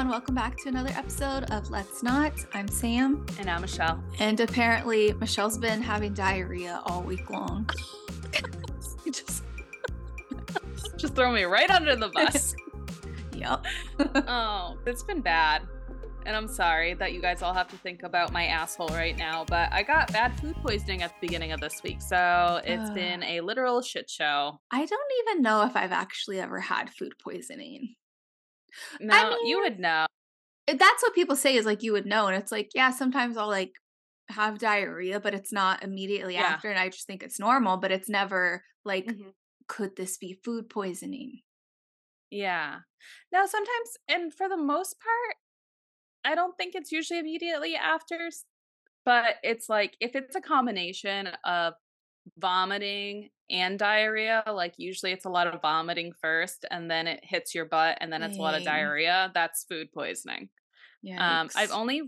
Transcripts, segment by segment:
and welcome back to another episode of Let's Not. I'm Sam. And I'm Michelle. And apparently, Michelle's been having diarrhea all week long. just, just throw me right under the bus. yep. oh, it's been bad. And I'm sorry that you guys all have to think about my asshole right now, but I got bad food poisoning at the beginning of this week. So it's uh, been a literal shit show. I don't even know if I've actually ever had food poisoning. No, I mean, you would know. That's what people say is like you would know. And it's like, yeah, sometimes I'll like have diarrhea, but it's not immediately yeah. after. And I just think it's normal, but it's never like, mm-hmm. could this be food poisoning? Yeah. Now, sometimes, and for the most part, I don't think it's usually immediately after, but it's like if it's a combination of vomiting and diarrhea, like usually it's a lot of vomiting first and then it hits your butt and then it's a lot of diarrhea, that's food poisoning. Yeah. Um, I've only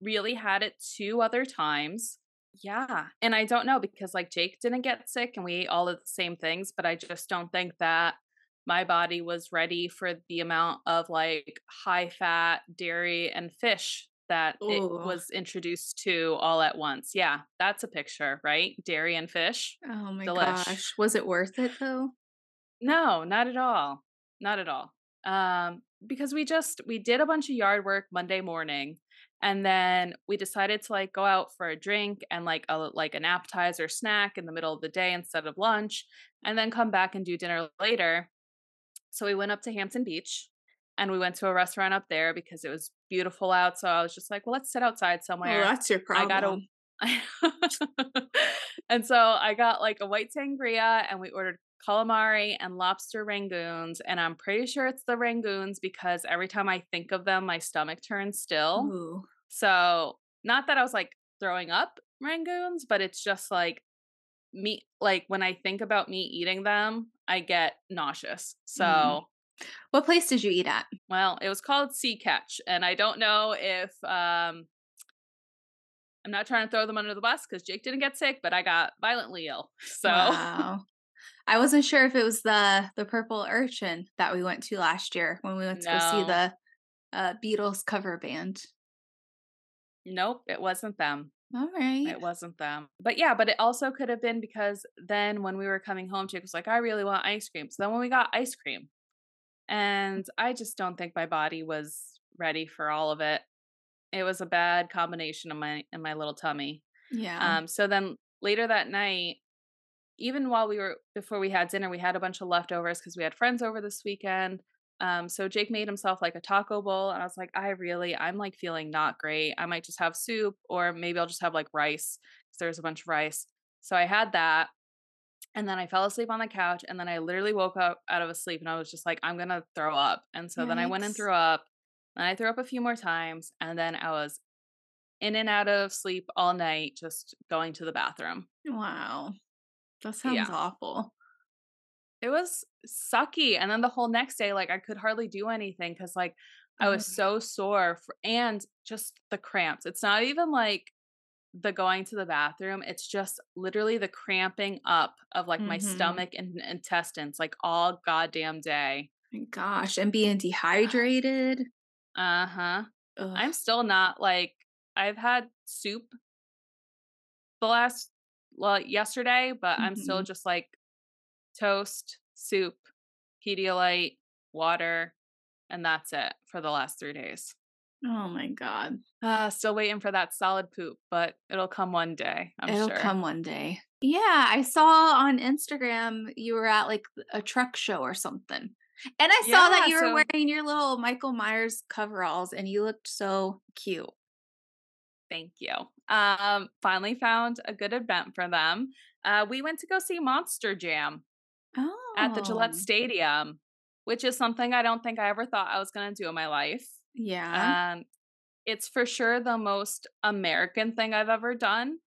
really had it two other times. Yeah. And I don't know because like Jake didn't get sick and we ate all of the same things, but I just don't think that my body was ready for the amount of like high fat dairy and fish that Ooh. it was introduced to all at once. Yeah, that's a picture, right? Dairy and fish. Oh my Delish. gosh. Was it worth it though? No, not at all. Not at all. Um because we just we did a bunch of yard work Monday morning and then we decided to like go out for a drink and like a like an appetizer snack in the middle of the day instead of lunch and then come back and do dinner later. So we went up to Hampton Beach and we went to a restaurant up there because it was beautiful out. So I was just like, well, let's sit outside oh, somewhere. Oh, that's your problem. I got a and so I got like a white sangria and we ordered calamari and lobster rangoons. And I'm pretty sure it's the rangoons because every time I think of them, my stomach turns still. Ooh. So not that I was like throwing up rangoons, but it's just like me. Like when I think about me eating them, I get nauseous. Mm. So. Mm. What place did you eat at? Well, it was called Sea Ketch, and I don't know if um I'm not trying to throw them under the bus because Jake didn't get sick, but I got violently ill. So wow. I wasn't sure if it was the the purple urchin that we went to last year when we went to no. go see the uh, Beatles cover band. Nope, it wasn't them. All right. It wasn't them. But yeah, but it also could have been because then when we were coming home, Jake was like, I really want ice cream. So then when we got ice cream, and I just don't think my body was ready for all of it. It was a bad combination of my in my little tummy. Yeah. Um so then later that night even while we were before we had dinner, we had a bunch of leftovers because we had friends over this weekend. Um, so Jake made himself like a taco bowl, and I was like, I really, I'm like feeling not great. I might just have soup, or maybe I'll just have like rice because there's a bunch of rice. So I had that, and then I fell asleep on the couch. And then I literally woke up out of a sleep and I was just like, I'm going to throw up. And so Yikes. then I went and threw up. And I threw up a few more times. And then I was in and out of sleep all night, just going to the bathroom. Wow. That sounds yeah. awful. It was sucky. And then the whole next day, like I could hardly do anything because like I was so sore for, and just the cramps. It's not even like the going to the bathroom it's just literally the cramping up of like mm-hmm. my stomach and intestines like all goddamn day my gosh and being dehydrated uh-huh Ugh. i'm still not like i've had soup the last well yesterday but mm-hmm. i'm still mm-hmm. just like toast soup pedialyte water and that's it for the last three days Oh my god. Uh, still waiting for that solid poop, but it'll come one day. I'm it'll sure. come one day. Yeah, I saw on Instagram you were at like a truck show or something. And I yeah, saw that you were so, wearing your little Michael Myers coveralls and you looked so cute. Thank you. Um, finally found a good event for them. Uh, we went to go see Monster Jam oh. at the Gillette oh. Stadium, which is something I don't think I ever thought I was going to do in my life. Yeah. Um, it's for sure the most American thing I've ever done.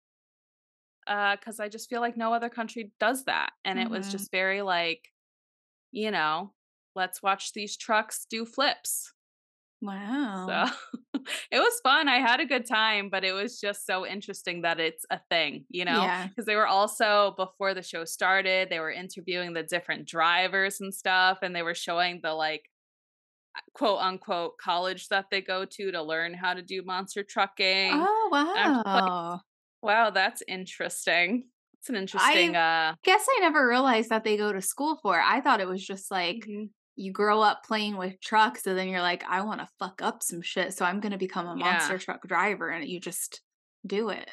Uh, because I just feel like no other country does that. And mm-hmm. it was mm-hmm. just very like, you know, let's watch these trucks do flips. Wow. So it was fun. I had a good time, but it was just so interesting that it's a thing, you know? Because yeah. they were also, before the show started, they were interviewing the different drivers and stuff, and they were showing the like quote unquote college that they go to to learn how to do monster trucking. Oh wow. Like, wow, that's interesting. It's an interesting I uh guess I never realized that they go to school for. I thought it was just like mm-hmm. you grow up playing with trucks and then you're like, I want to fuck up some shit, so I'm gonna become a Yeah. monster truck driver and you just do it.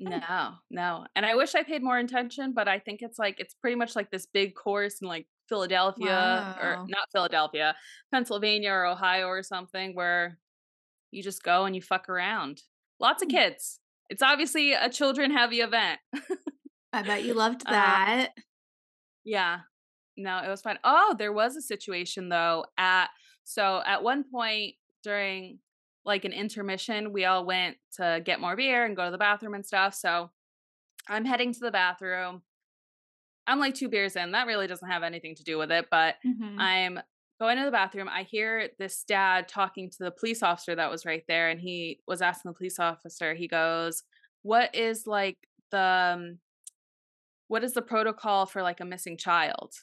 No, no. And I wish I paid more attention, but I think it's like it's pretty much like this big course and like Philadelphia or not Philadelphia, Pennsylvania or Ohio or something where you just go and you fuck around. Lots of Mm. kids. It's obviously a children heavy event. I bet you loved Uh, that. Yeah. No, it was fun. Oh, there was a situation though at so at one point during like an intermission, we all went to get more beer and go to the bathroom and stuff. So I'm heading to the bathroom. I'm like two beers in. That really doesn't have anything to do with it, but Mhm. I'm going to the bathroom. I hear this dad talking to the police officer that was right there, and he was asking the police officer, he goes, What is like the um, what is the protocol for like a missing child?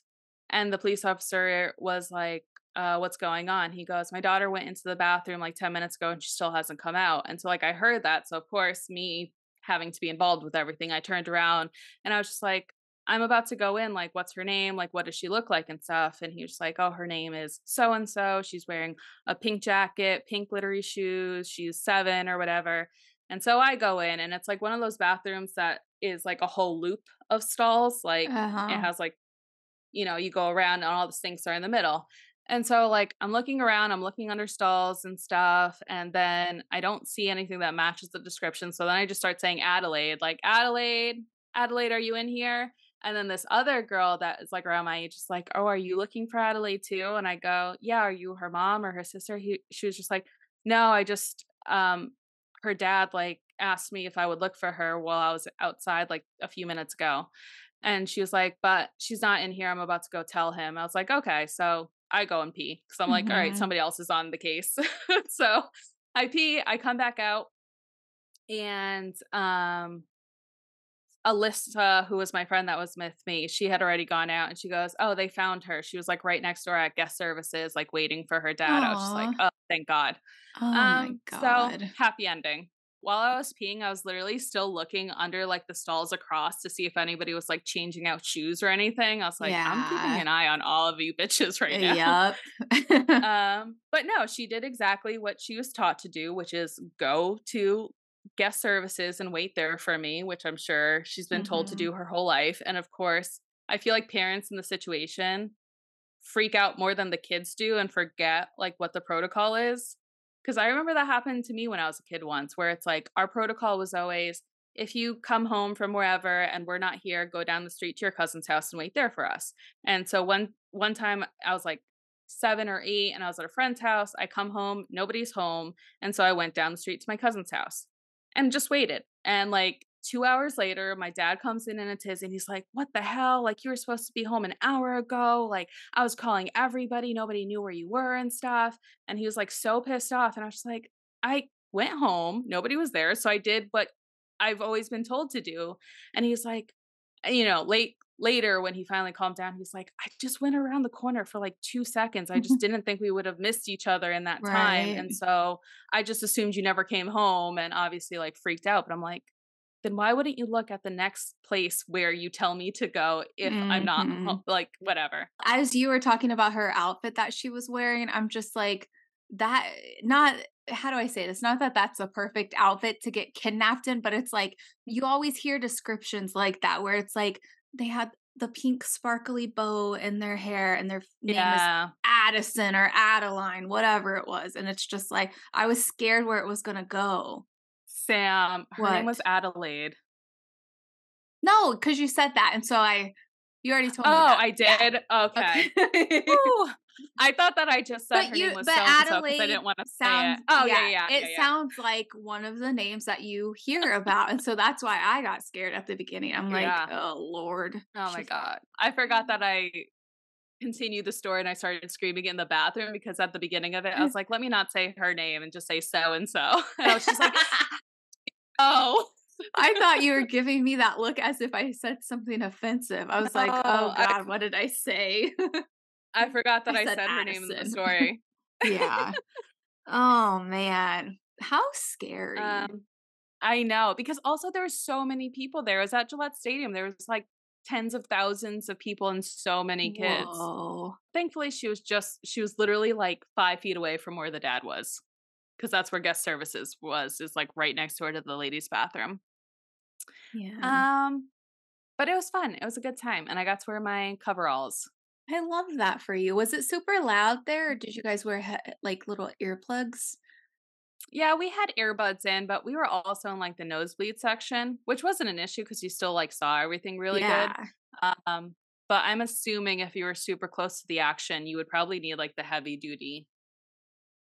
And the police officer was like, uh, what's going on? He goes, My daughter went into the bathroom like 10 minutes ago and she still hasn't come out. And so, like, I heard that. So, of course, me having to be involved with everything, I turned around and I was just like, I'm about to go in. Like, what's her name? Like, what does she look like and stuff? And he was like, Oh, her name is so and so. She's wearing a pink jacket, pink glittery shoes. She's seven or whatever. And so I go in, and it's like one of those bathrooms that is like a whole loop of stalls. Like, it Uh-huh. has like you know, you go around and all the sinks are in the middle. And so like I'm looking around, I'm looking under stalls and stuff, and then I don't see anything that matches the description. So then I just start saying Adelaide, like Adelaide, Adelaide, are you in here? And then this other girl that is like around my age is like, Oh, are you looking for Adelaide too? And I go, Yeah, are you her mom or her sister? He she was just like, No, I just um her dad like asked me if I would look for her while I was outside like a few minutes ago. And she was like, but she's not in here. I'm about to go tell him. I was like, okay. So I go and pee. Cause I'm like, all right, Mhm. somebody else is on the case. so I pee, I come back out, and um Alyssa, who was my friend that was with me, she had already gone out and she goes, Oh, they found her. She was like right next door at guest services, like waiting for her dad. I was just like, Oh, thank God. Oh my Um, so happy ending. While I was peeing, I was literally still looking under like the stalls across to see if anybody was like changing out shoes or anything. I was like, I'm keeping an eye on all of you bitches right now. Yep. Um, but no, she did exactly what she was taught to do, which is go to guest services and wait there for me, which I'm sure she's been told to Mhm. do her whole life. And of course, I feel like parents in the situation freak out more than the kids do and forget like what the protocol is. Cause I remember that happened to me when I was a kid once, where it's like our protocol was always if you come home from wherever and we're not here, go down the street to your cousin's house and wait there for us. And so one one time I was like seven or eight and I was at a friend's house. I come home, nobody's home. And so I went down the street to my cousin's house and just waited. And like two hours later, my dad comes in in a and he's like, What the hell? Like, you were supposed to be home an hour ago. Like, I was calling everybody. Nobody knew where you were and stuff. And he was like so pissed off. And I was just like, I went home. Nobody was there. So I did what I've always been told to do. And he's like, you know, late later when he finally calmed down, he's like, I just went around the corner for like two seconds. I just didn't think we would have missed each other in that time. Right. And so I just assumed you never came home and obviously like freaked out. But I'm like, then why wouldn't you look at the next place where you tell me to go if I'm not Mhm. like whatever? As you were talking about her outfit that she was wearing, I'm just like that not how do I say this? Not that that's a perfect outfit to get kidnapped in, but it's like you always hear descriptions like that where it's like they had the pink sparkly bow in their hair and their f- name is Yeah. Addison or Adeline, whatever it was. And it's just like I was scared where it was gonna go. Sam, her name was Adelaide. No, because you said that. And so I you already told Oh, me that. Oh, I Yeah. did. Okay. Okay. I thought that I just said But her you, name was but so I didn't want to say it. Oh yeah, yeah, It yeah, yeah. sounds like one of the names that you hear about, and so that's why I got scared at the beginning. I'm like, Yeah. oh lord. Oh my She's- god. I forgot mm. that I continued the story and I started screaming in the bathroom because at the beginning of it I mm. was like, let me not say her name and just say so and so. And I was just like, oh. I thought you were giving me that look as if I said something offensive. I was like, No, oh I- god, what did I say? I forgot that I, I said, said her name in the story. yeah. Oh man, how scary. Um, I know because also there were so many people there. It was at Gillette Stadium. There was like tens of thousands of people and so many kids. Whoa. Thankfully, she was just she was literally like five feet away from where the dad was, because that's where guest services was. Is like right next door to the ladies' bathroom. Yeah. Um, but it was fun. It was a good time, and I got to wear my coveralls. I love that for you. Was it super loud there, or did you guys wear like little earplugs? Yeah, we had earbuds in, but we were also in like the nosebleed section, which wasn't an issue because you still like saw everything really yeah. good. Um, but I'm assuming if you were super close to the action, you would probably need like the heavy duty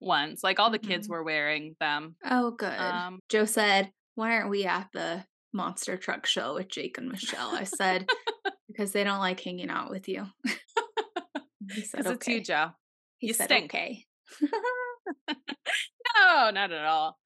ones. Like all the mm-hmm. kids were wearing them. Oh, good. Um, Joe said, "Why aren't we at the monster truck show with Jake and Michelle?" I said, "Because they don't like hanging out with you." he said, "Okay." It's you, Joe. He you said, stink. "Okay." no, not at all.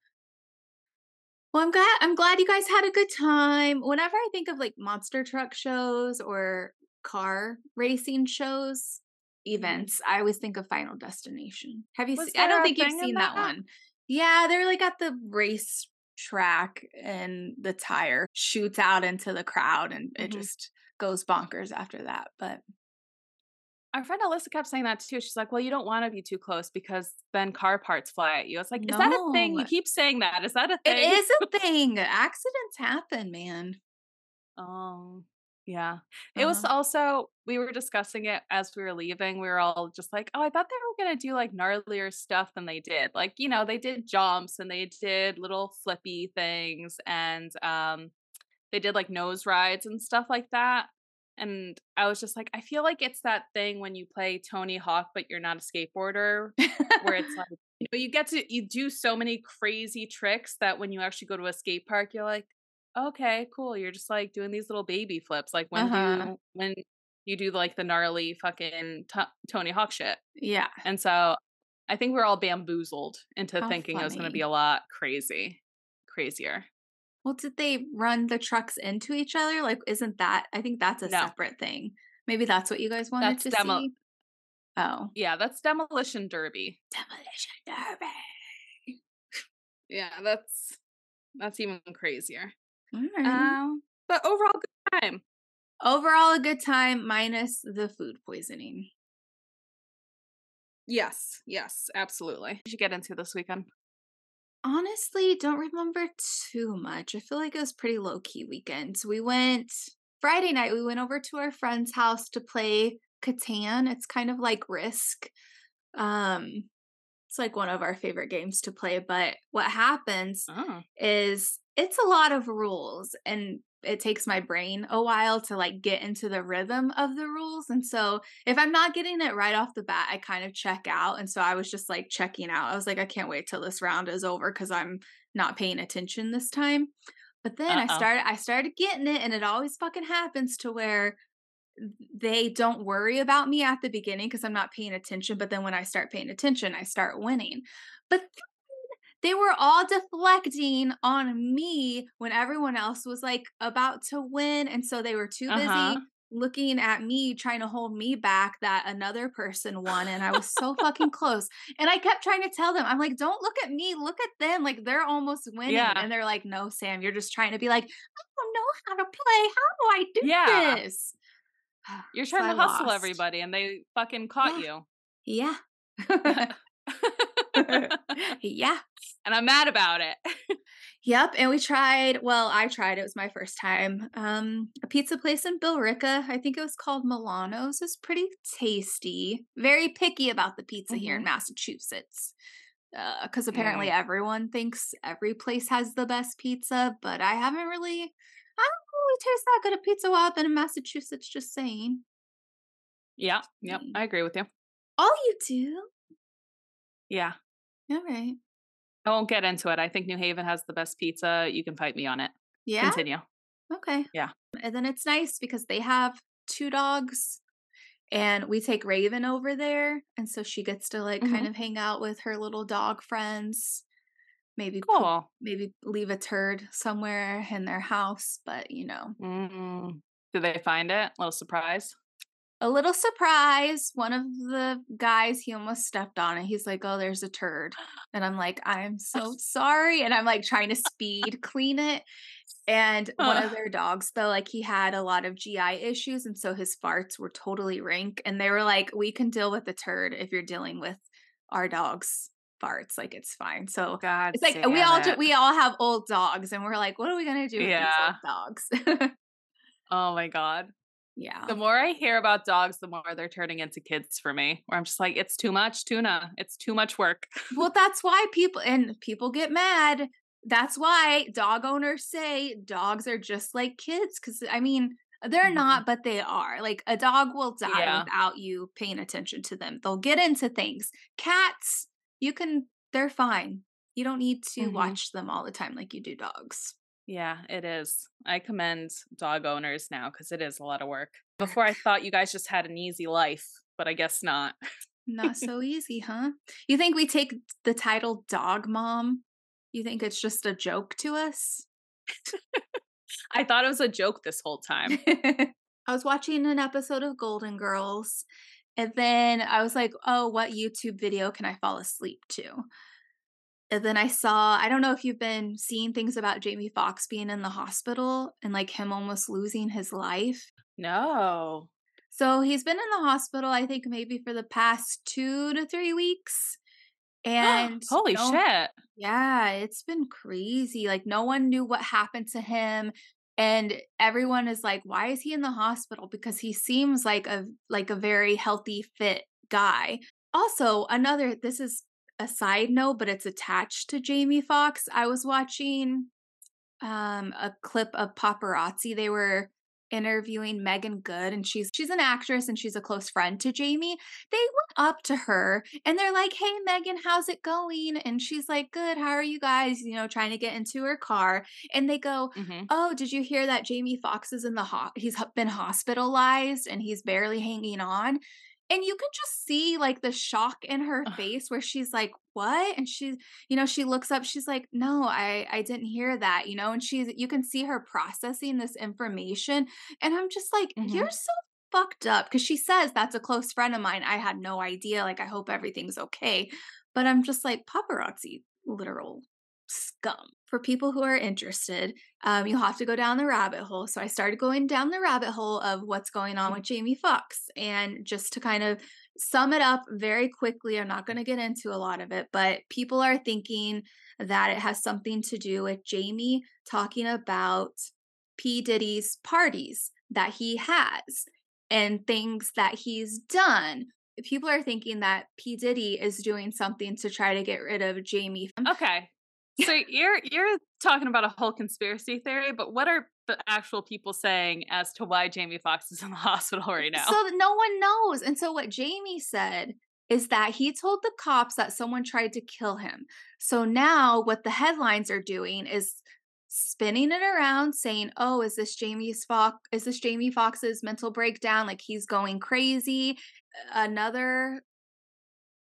Well, I'm glad I'm glad you guys had a good time. Whenever I think of like monster truck shows or car racing shows, mm-hmm. events. I always think of Final Destination. Have you seen I don't think you've seen that, that one. Yeah, they're like at the race track and the tire shoots out into the crowd and mm-hmm. it just goes bonkers after that. But our friend Alyssa kept saying that too. She's like, "Well, you don't want to be too close because then car parts fly at you." It's like, no. "Is that a thing? You keep saying that. Is that a thing?" It is a thing. Accidents happen, man. Oh, yeah. It uh-huh. was also we were discussing it as we were leaving. We were all just like, "Oh, I thought they were gonna do like gnarlier stuff than they did. Like, you know, they did jumps and they did little flippy things and um, they did like nose rides and stuff like that." And I was just like, I feel like it's that thing when you play Tony Hawk, but you're not a skateboarder, where it's like, you know, you get to, you do so many crazy tricks that when you actually go to a skate park, you're like, okay, cool. You're just like doing these little baby flips. Like when uh-huh. you, when you do like the gnarly fucking t- Tony Hawk shit. Yeah. And so I think we're all bamboozled into How thinking funny. it was going to be a lot crazy, crazier. Well, did they run the trucks into each other? Like, isn't that? I think that's a no. separate thing. Maybe that's what you guys wanted that's to demo- see. Oh, yeah, that's demolition derby. Demolition derby. yeah, that's that's even crazier. Um, but overall, good time. Overall, a good time minus the food poisoning. Yes, yes, absolutely. Did You should get into this weekend. Honestly, don't remember too much. I feel like it was pretty low key weekend. We went Friday night, we went over to our friend's house to play Catan. It's kind of like Risk. Um it's like one of our favorite games to play, but what happens oh. is it's a lot of rules and it takes my brain a while to like get into the rhythm of the rules. And so if I'm not getting it right off the bat, I kind of check out. And so I was just like checking out. I was like, I can't wait till this round is over because I'm not paying attention this time. But then Uh-oh. I started I started getting it and it always fucking happens to where they don't worry about me at the beginning because I'm not paying attention. But then when I start paying attention, I start winning. But they were all deflecting on me when everyone else was like about to win. And so they were too busy uh-huh. looking at me, trying to hold me back that another person won. And I was so fucking close. And I kept trying to tell them, I'm like, don't look at me, look at them. Like they're almost winning. Yeah. And they're like, no, Sam, you're just trying to be like, I don't know how to play. How do I do yeah. this? You're trying so to I hustle lost. everybody and they fucking caught yeah. you. Yeah. yeah. And I'm mad about it. yep. And we tried, well, I tried, it was my first time. Um, a pizza place in Billerica. I think it was called Milano's. It's pretty tasty. Very picky about the pizza mm-hmm. here in mm-hmm. Massachusetts. Because uh, apparently mm. everyone thinks every place has the best pizza, but I haven't really, I don't really taste that good a pizza while I've been in Massachusetts, just saying. Yeah, yep, mm. I agree with you. Oh, you do? Yeah. All right. I won't get into it. I think New Haven has the best pizza. You can fight me on it. Yeah. Continue. Okay. Yeah. And then it's nice because they have two dogs and we take Raven over there. And so she gets to like mm-hmm. kind of hang out with her little dog friends. Maybe cool. maybe leave a turd somewhere in their house, but you know. Mm-hmm. Do they find it? A little surprise? A little surprise. One of the guys, he almost stepped on it. He's like, Oh, there's a turd. And I'm like, I'm so sorry. And I'm like trying to speed clean it. And one of their dogs, though, like he had a lot of GI issues. And so his farts were totally rank. And they were like, We can deal with the turd if you're dealing with our dog's farts. Like it's fine. So God it's like we all do, we all have old dogs and we're like, what are we gonna do with yeah. these old dogs? oh my God. Yeah. The more I hear about dogs, the more they're turning into kids for me. Where I'm just like, it's too much tuna. It's too much work. well, that's why people and people get mad. That's why dog owners say dogs are just like kids. Cause I mean, they're mm-hmm. not, but they are. Like a dog will die yeah. without you paying attention to them. They'll get into things. Cats, you can, they're fine. You don't need to mm-hmm. watch them all the time like you do dogs. Yeah, it is. I commend dog owners now because it is a lot of work. Before I thought you guys just had an easy life, but I guess not. not so easy, huh? You think we take the title dog mom? You think it's just a joke to us? I thought it was a joke this whole time. I was watching an episode of Golden Girls and then I was like, oh, what YouTube video can I fall asleep to? And then I saw, I don't know if you've been seeing things about Jamie Foxx being in the hospital and like him almost losing his life. No. So he's been in the hospital, I think maybe for the past two to three weeks. And holy no, shit. Yeah, it's been crazy. Like no one knew what happened to him. And everyone is like, why is he in the hospital? Because he seems like a like a very healthy, fit guy. Also, another this is a side note, but it's attached to Jamie Foxx. I was watching um, a clip of paparazzi. They were interviewing Meagan Good and she's she's an actress and she's a close friend to Jamie. They went up to her and they're like, "Hey Megan, how's it going?" And she's like, "Good. How are you guys?" You know, trying to get into her car. And they go, mm-hmm. "Oh, did you hear that Jamie Foxx is in the ho- he's been hospitalized and he's barely hanging on?" And you can just see like the shock in her face where she's like what and she's you know she looks up she's like no i i didn't hear that you know and she's you can see her processing this information and i'm just like mm-hmm. you're so fucked up because she says that's a close friend of mine i had no idea like i hope everything's okay but i'm just like paparazzi literal scum. For people who are interested, um, you'll have to go down the rabbit hole. So I started going down the rabbit hole of what's going on with Jamie Foxx. And just to kind of sum it up very quickly, I'm not going to get into a lot of it, but people are thinking that it has something to do with Jamie talking about P. Diddy's parties that he has and things that he's done people are thinking that P Diddy is doing something to try to get rid of Jamie. Okay so you're you're talking about a whole conspiracy theory, but what are the actual people saying as to why Jamie Foxx is in the hospital right now? So no one knows. And so what Jamie said is that he told the cops that someone tried to kill him. So now what the headlines are doing is spinning it around saying, "Oh, is this Jamie's Fox is this Jamie Foxx's mental breakdown like he's going crazy?" Another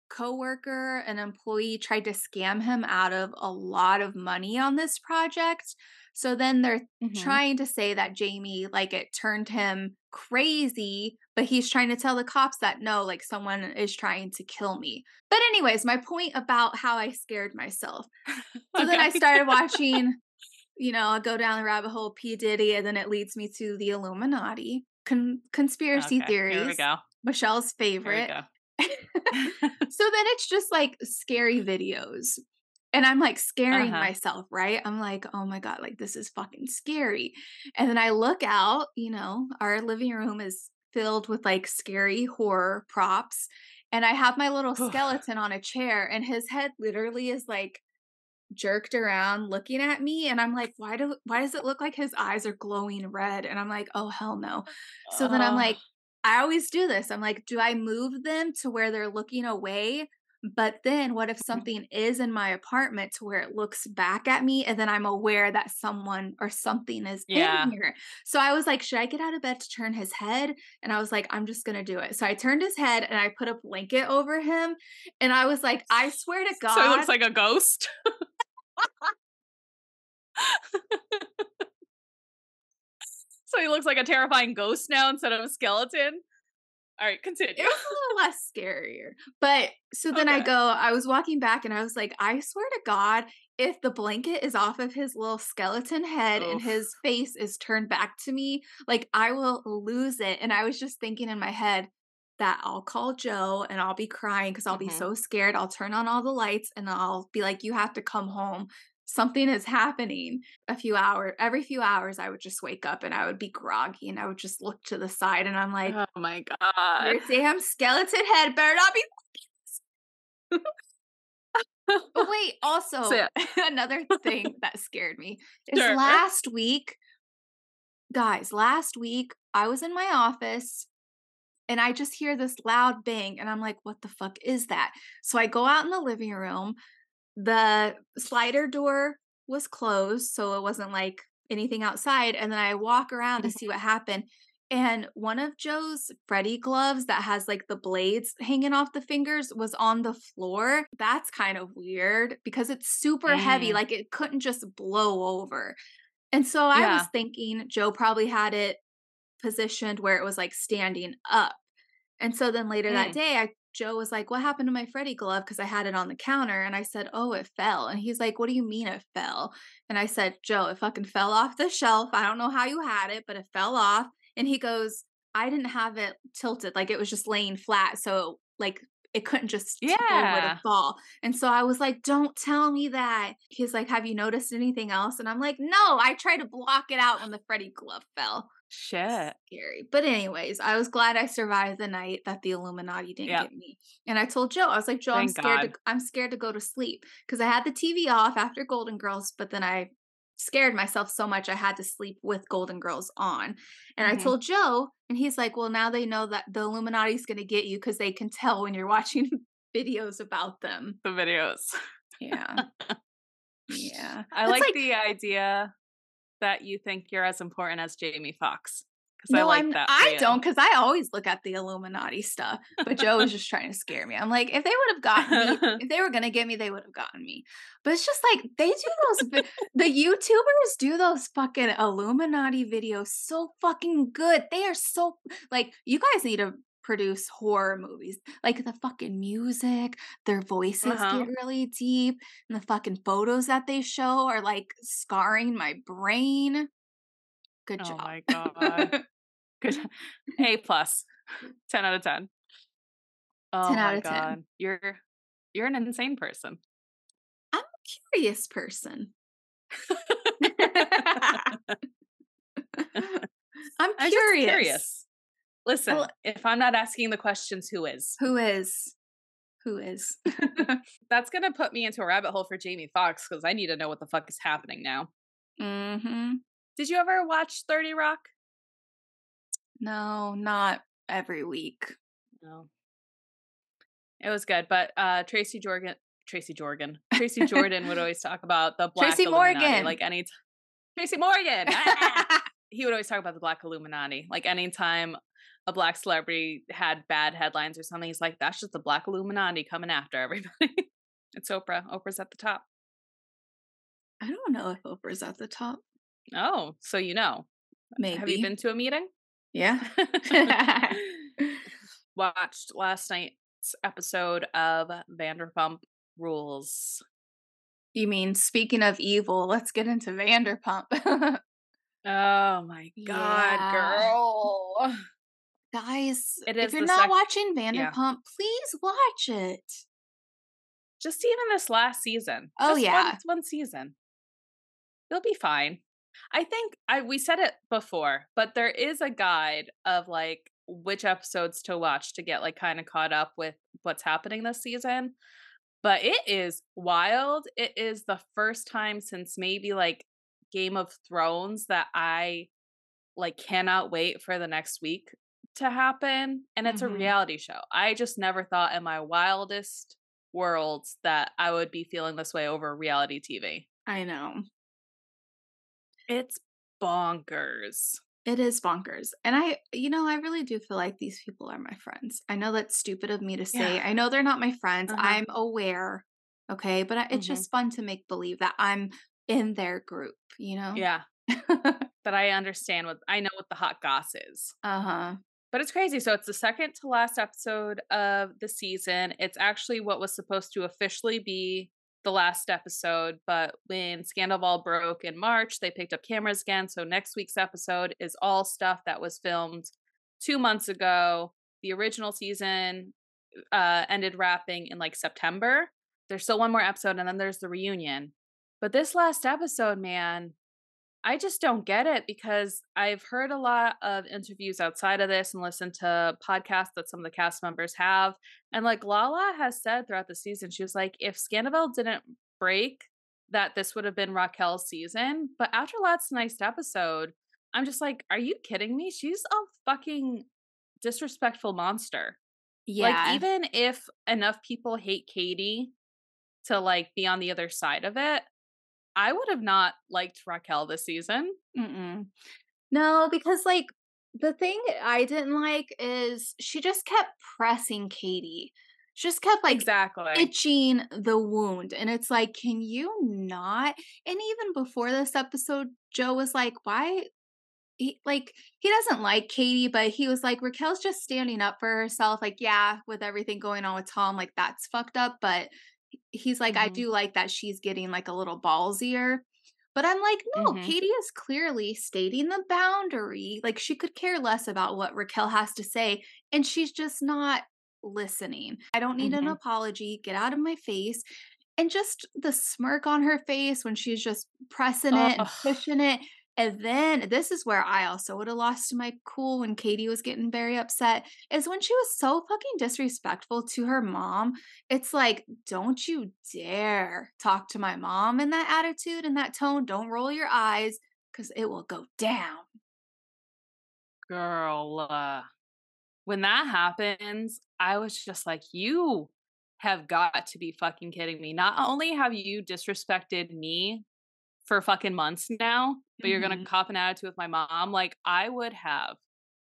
coworker, an employee tried to scam him out of a lot of money on this project. So then they're mm-hmm. trying to say that Jamie, like, it turned him crazy, but he's trying to tell the cops that no, like, someone is trying to kill me. But, anyways, my point about how I scared myself. So okay. then I started watching, you know, I go down the rabbit hole, P. Diddy, and then it leads me to the Illuminati. Con- conspiracy okay, theories. Michelle's favorite. so then it's just like scary videos. And I'm like scaring uh-huh. myself, right? I'm like, oh my God, like this is fucking scary. And then I look out, you know, our living room is filled with like scary horror props. And I have my little skeleton on a chair, and his head literally is like jerked around looking at me and i'm like why do why does it look like his eyes are glowing red and i'm like oh hell no so then i'm like I always do this. I'm like, do I move them to where they're looking away? But then what if mm-hmm. something is in my apartment to where it looks back at me and then I'm aware that someone or something is yeah. in here? So I was like, should I get out of bed to turn his head? And I was like, I'm just going to do it. So I turned his head and I put a blanket over him. And I was like, I swear to God. So he looks like a ghost. So he looks like a terrifying ghost now instead of a skeleton. All right, continue. It was a little less scarier. But so then okay. I go, I was walking back and I was like, I swear to God, if the blanket is off of his little skeleton head Oof. and his face is turned back to me, like I will lose it. And I was just thinking in my head that I'll call Joe and I'll be crying because I'll mm-hmm. be so scared. I'll turn on all the lights and I'll be like, You have to come home something is happening a few hours every few hours i would just wake up and i would be groggy and i would just look to the side and i'm like oh my god your damn skeleton head better not be but wait also so, yeah. another thing that scared me is sure. last week guys last week i was in my office and I just hear this loud bang, and I'm like, what the fuck is that? So I go out in the living room the slider door was closed, so it wasn't like anything outside. And then I walk around to mm-hmm. see what happened. And one of Joe's Freddy gloves that has like the blades hanging off the fingers was on the floor. That's kind of weird because it's super mm. heavy. Like it couldn't just blow over. And so I yeah. was thinking Joe probably had it positioned where it was like standing up. And so then later mm. that day, I Joe was like, What happened to my Freddy glove? Because I had it on the counter. And I said, Oh, it fell. And he's like, What do you mean it fell? And I said, Joe, it fucking fell off the shelf. I don't know how you had it, but it fell off. And he goes, I didn't have it tilted. Like it was just laying flat. So, like, it couldn't just yeah. fall. And so I was like, don't tell me that. He's like, have you noticed anything else? And I'm like, no, I tried to block it out when the Freddy glove fell. Shit. Scary. But anyways, I was glad I survived the night that the Illuminati didn't yep. get me. And I told Joe, I was like, Joe, Thank I'm scared God. to I'm scared to go to sleep. Because I had the TV off after Golden Girls, but then I scared myself so much I had to sleep with Golden Girls on. And mm-hmm. I told Joe, and he's like, Well, now they know that the Illuminati's gonna get you because they can tell when you're watching videos about them. The videos. Yeah. yeah. I like, like the idea that you think you're as important as Jamie Foxx? No, I like I'm, that. I don't, because I always look at the Illuminati stuff. But Joe was just trying to scare me. I'm like, if they would have gotten me, if they were gonna get me, they would have gotten me. But it's just like they do those. the YouTubers do those fucking Illuminati videos so fucking good. They are so like you guys need to produce horror movies. Like the fucking music, their voices uh-huh. get really deep, and the fucking photos that they show are like scarring my brain. Good job. Oh my god. Good. A plus. 10 out of 10. Oh 10 out of god. 10. You're you're an insane person. I'm a curious person. I'm curious. I'm curious. Listen, well, if I'm not asking the questions, who is? Who is? Who is? That's gonna put me into a rabbit hole for Jamie Foxx because I need to know what the fuck is happening now. Mm-hmm. Did you ever watch 30 Rock? No, not every week. No. It was good, but uh Tracy Jordan Tracy Jordan. Tracy Jordan would always talk about the black Tracy Illuminati, Morgan. like any t- Tracy Morgan. he would always talk about the black Illuminati. Like anytime a black celebrity had bad headlines or something, he's like, that's just the black Illuminati coming after everybody. it's Oprah. Oprah's at the top. I don't know if Oprah's at the top. Oh, so you know. Maybe. Have you been to a meeting? Yeah. Watched last night's episode of Vanderpump Rules. You mean speaking of evil, let's get into Vanderpump. oh my god, yeah. girl. Guys, if you're not sec- watching Vanderpump, yeah. please watch it. Just even this last season. Oh Just yeah, one, one season. You'll be fine. I think I we said it before, but there is a guide of like which episodes to watch to get like kind of caught up with what's happening this season. But it is wild. It is the first time since maybe like Game of Thrones that I like cannot wait for the next week to happen and it's mm-hmm. a reality show. I just never thought in my wildest worlds that I would be feeling this way over reality TV. I know. It's bonkers. It is bonkers. And I, you know, I really do feel like these people are my friends. I know that's stupid of me to say. Yeah. I know they're not my friends. Uh-huh. I'm aware. Okay. But it's mm-hmm. just fun to make believe that I'm in their group, you know? Yeah. that I understand what I know what the hot goss is. Uh huh. But it's crazy. So it's the second to last episode of the season. It's actually what was supposed to officially be the last episode, but when Scandoval broke in March, they picked up cameras again. So next week's episode is all stuff that was filmed two months ago. The original season uh, ended wrapping in like September. There's still one more episode, and then there's the reunion. But this last episode, man, I just don't get it because I've heard a lot of interviews outside of this and listened to podcasts that some of the cast members have. And like Lala has said throughout the season, she was like, if Scandoval didn't break, that this would have been Raquel's season. But after last night's episode, I'm just like, are you kidding me? She's a fucking disrespectful monster. Yeah. Like, even if enough people hate Katie to like be on the other side of it, I would have not liked Raquel this season. Mm-mm. No, because like the thing I didn't like is she just kept pressing Katie. She just kept like exactly itching the wound. And it's like, can you not? And even before this episode, Joe was like, why? He, like he doesn't like Katie, but he was like Raquel's just standing up for herself. Like, yeah, with everything going on with Tom, like that's fucked up. But he's like, mm-hmm. I do like that she's getting like a little ballsier. But I'm like, no, mm-hmm. Katie is clearly stating the boundary. Like she could care less about what Raquel has to say, and she's just not listening. I don't need mm-hmm. an apology. Get out of my face. And just the smirk on her face when she's just pressing it and pushing it. And then this is where I also would have lost my cool when Katie was getting very upset is when she was so fucking disrespectful to her mom. It's like, don't you dare talk to my mom in that attitude and that tone. Don't roll your eyes because it will go down. Girl, uh, when that happens, I was just like, you have got to be fucking kidding me. Not only have you disrespected me for fucking months now, but mm-hmm. you're gonna cop an attitude with my mom. Like I would have,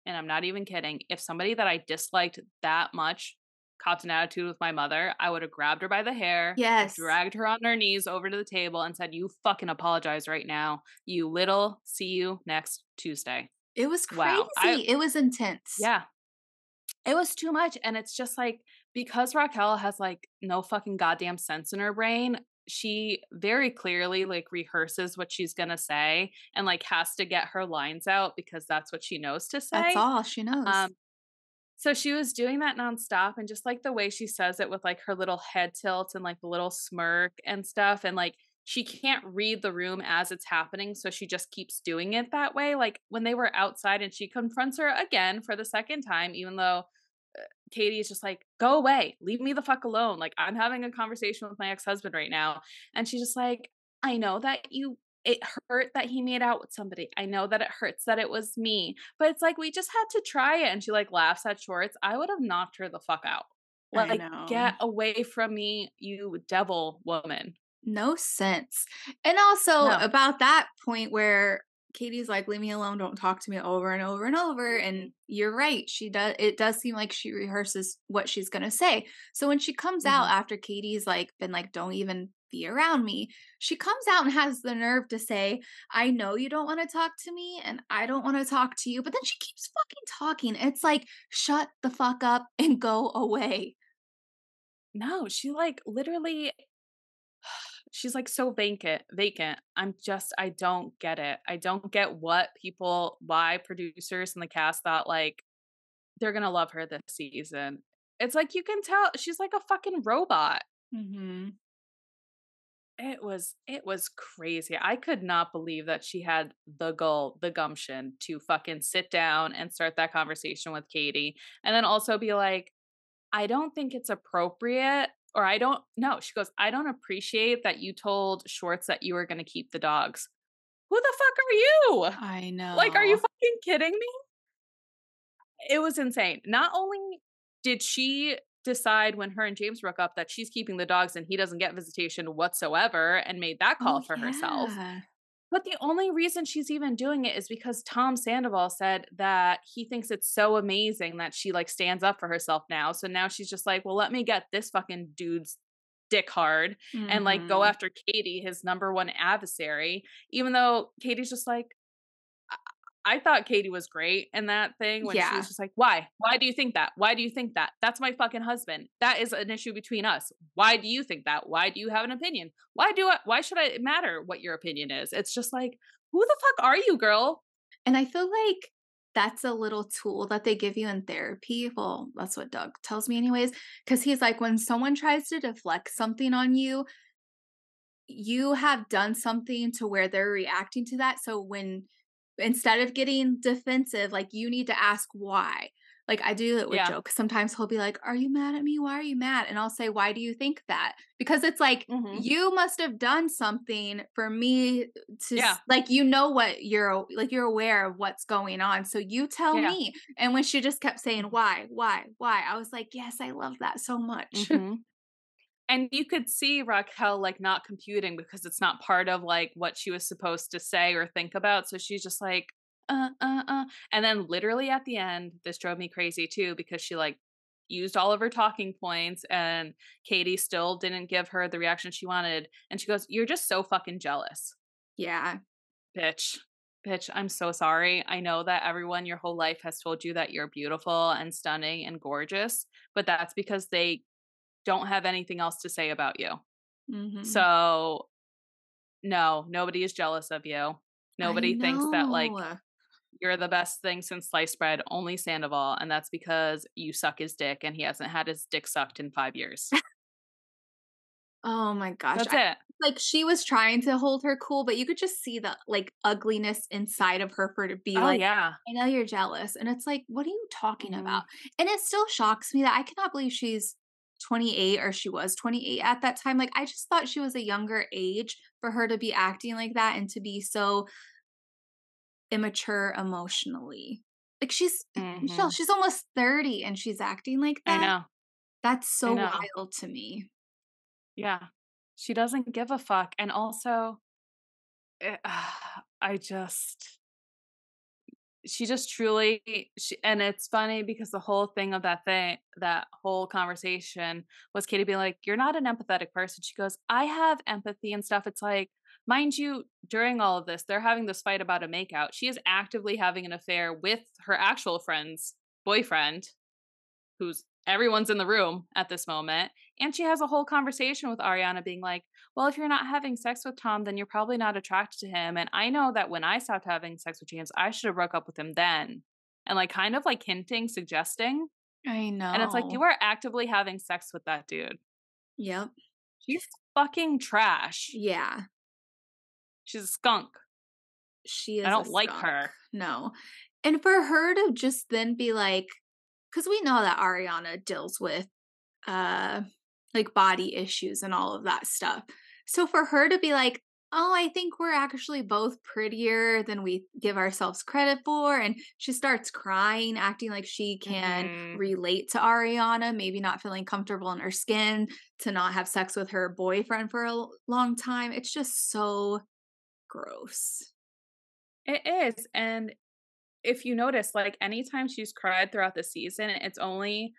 and I'm not even kidding, if somebody that I disliked that much copped an attitude with my mother, I would have grabbed her by the hair, yes, dragged her on her knees over to the table and said, You fucking apologize right now. You little see you next Tuesday. It was crazy. Wow. I, it was intense. Yeah. It was too much. And it's just like because Raquel has like no fucking goddamn sense in her brain, she very clearly like rehearses what she's gonna say and like has to get her lines out because that's what she knows to say. That's all she knows. Um, so she was doing that nonstop, and just like the way she says it with like her little head tilt and like the little smirk and stuff, and like she can't read the room as it's happening, so she just keeps doing it that way. Like when they were outside and she confronts her again for the second time, even though Katie is just like, go away, leave me the fuck alone. Like, I'm having a conversation with my ex husband right now. And she's just like, I know that you, it hurt that he made out with somebody. I know that it hurts that it was me, but it's like, we just had to try it. And she like laughs at Schwartz. I would have knocked her the fuck out. Like, get away from me, you devil woman. No sense. And also no. about that point where Katie's like, leave me alone, don't talk to me over and over and over. And mm-hmm. you're right. She does it does seem like she rehearses what she's gonna say. So when she comes mm-hmm. out after Katie's like been like, don't even be around me, she comes out and has the nerve to say, I know you don't want to talk to me and I don't want to talk to you. But then she keeps fucking talking. It's like, shut the fuck up and go away. No, she like literally she's like so vacant vacant i'm just i don't get it. I don't get what people why producers and the cast thought like they're gonna love her this season. It's like you can tell she's like a fucking robot. Mm-hmm. it was it was crazy. I could not believe that she had the goal the gumption to fucking sit down and start that conversation with katie and then also be like I don't think it's appropriate or I don't know. She goes, I don't appreciate that you told Schwartz that you were going to keep the dogs. Who the fuck are you? I know. Like, are you fucking kidding me? It was insane. Not only did she decide when her and James broke up that she's keeping the dogs and he doesn't get visitation whatsoever and made that oh, call oh, for yeah. herself. But the only reason she's even doing it is because Tom Sandoval said that he thinks it's so amazing that she like stands up for herself now. So now she's just like, well, let me get this fucking dude's dick hard mm-hmm. and like go mm-hmm. after Katie, his number one adversary, even though Katie's just like, I thought Katie was great in that thing when yeah. she was just like, "Why? Why do you think that? Why do you think that? That's my fucking husband. That is an issue between us. Why do you think that? Why do you have an opinion? Why do I? Why should I matter what your opinion is? It's just like, who the fuck are you, girl? And I feel like that's a little tool that they give you in therapy. Well, that's what Doug tells me, anyways. Because he's like, when someone tries to deflect something on you, you have done something to where they're reacting to that. So when instead of getting defensive, like you need to ask why. Like I do it with yeah. jokes. Sometimes he'll be like, Are you mad at me? Why are you mad? And I'll say, Why do you think that? Because it's like, mm-hmm. you must have done something for me to yeah. like you know what you're like you're aware of what's going on. So you tell yeah. me. And when she just kept saying, Why, why, why? I was like, Yes, I love that so much. Mm-hmm. And you could see Raquel like not computing because it's not part of like what she was supposed to say or think about. So she's just like, uh, uh, uh. And then literally at the end, this drove me crazy too because she like used all of her talking points and Katie still didn't give her the reaction she wanted. And she goes, You're just so fucking jealous. Yeah. Bitch. Bitch, I'm so sorry. I know that everyone your whole life has told you that you're beautiful and stunning and gorgeous, but that's because they don't have anything else to say about you. Mm-hmm. So, no, nobody is jealous of you. Nobody thinks that like you're the best thing since sliced bread, only Sandoval, and that's because you suck his dick and he hasn't had his dick sucked in five years. oh my gosh. That's I, it. Like she was trying to hold her cool, but you could just see the like ugliness inside of her for to be oh, like, yeah, I know you're jealous. And it's like, what are you talking mm-hmm. about? And it still shocks me that I cannot believe she's 28 or she was 28 at that time. Like I just thought she was a younger age for her to be acting like that and to be so immature emotionally. Like she's mm-hmm. Michelle, she's almost 30 and she's acting like that. I know. That's so wild to me. Yeah. She doesn't give a fuck. And also, it, uh, I just, she just truly, she, and it's funny because the whole thing of that thing, that whole conversation was Katie being like, You're not an empathetic person. She goes, I have empathy and stuff. It's like, Mind you, during all of this, they're having this fight about a makeout. She is actively having an affair with her actual friend's boyfriend, who's everyone's in the room at this moment. And she has a whole conversation with Ariana being like, Well, if you're not having sex with Tom, then you're probably not attracted to him. And I know that when I stopped having sex with James, I should have broke up with him then. And like kind of like hinting, suggesting. I know. And it's like you are actively having sex with that dude. Yep. She's fucking trash. Yeah. She's a skunk. She is. I don't like her. No. And for her to just then be like, because we know that Ariana deals with uh like body issues and all of that stuff. So for her to be like, oh, I think we're actually both prettier than we give ourselves credit for. And she starts crying, acting like she can mm-hmm. relate to Ariana, maybe not feeling comfortable in her skin, to not have sex with her boyfriend for a long time. It's just so gross. It is. And if you notice, like anytime she's cried throughout the season, it's only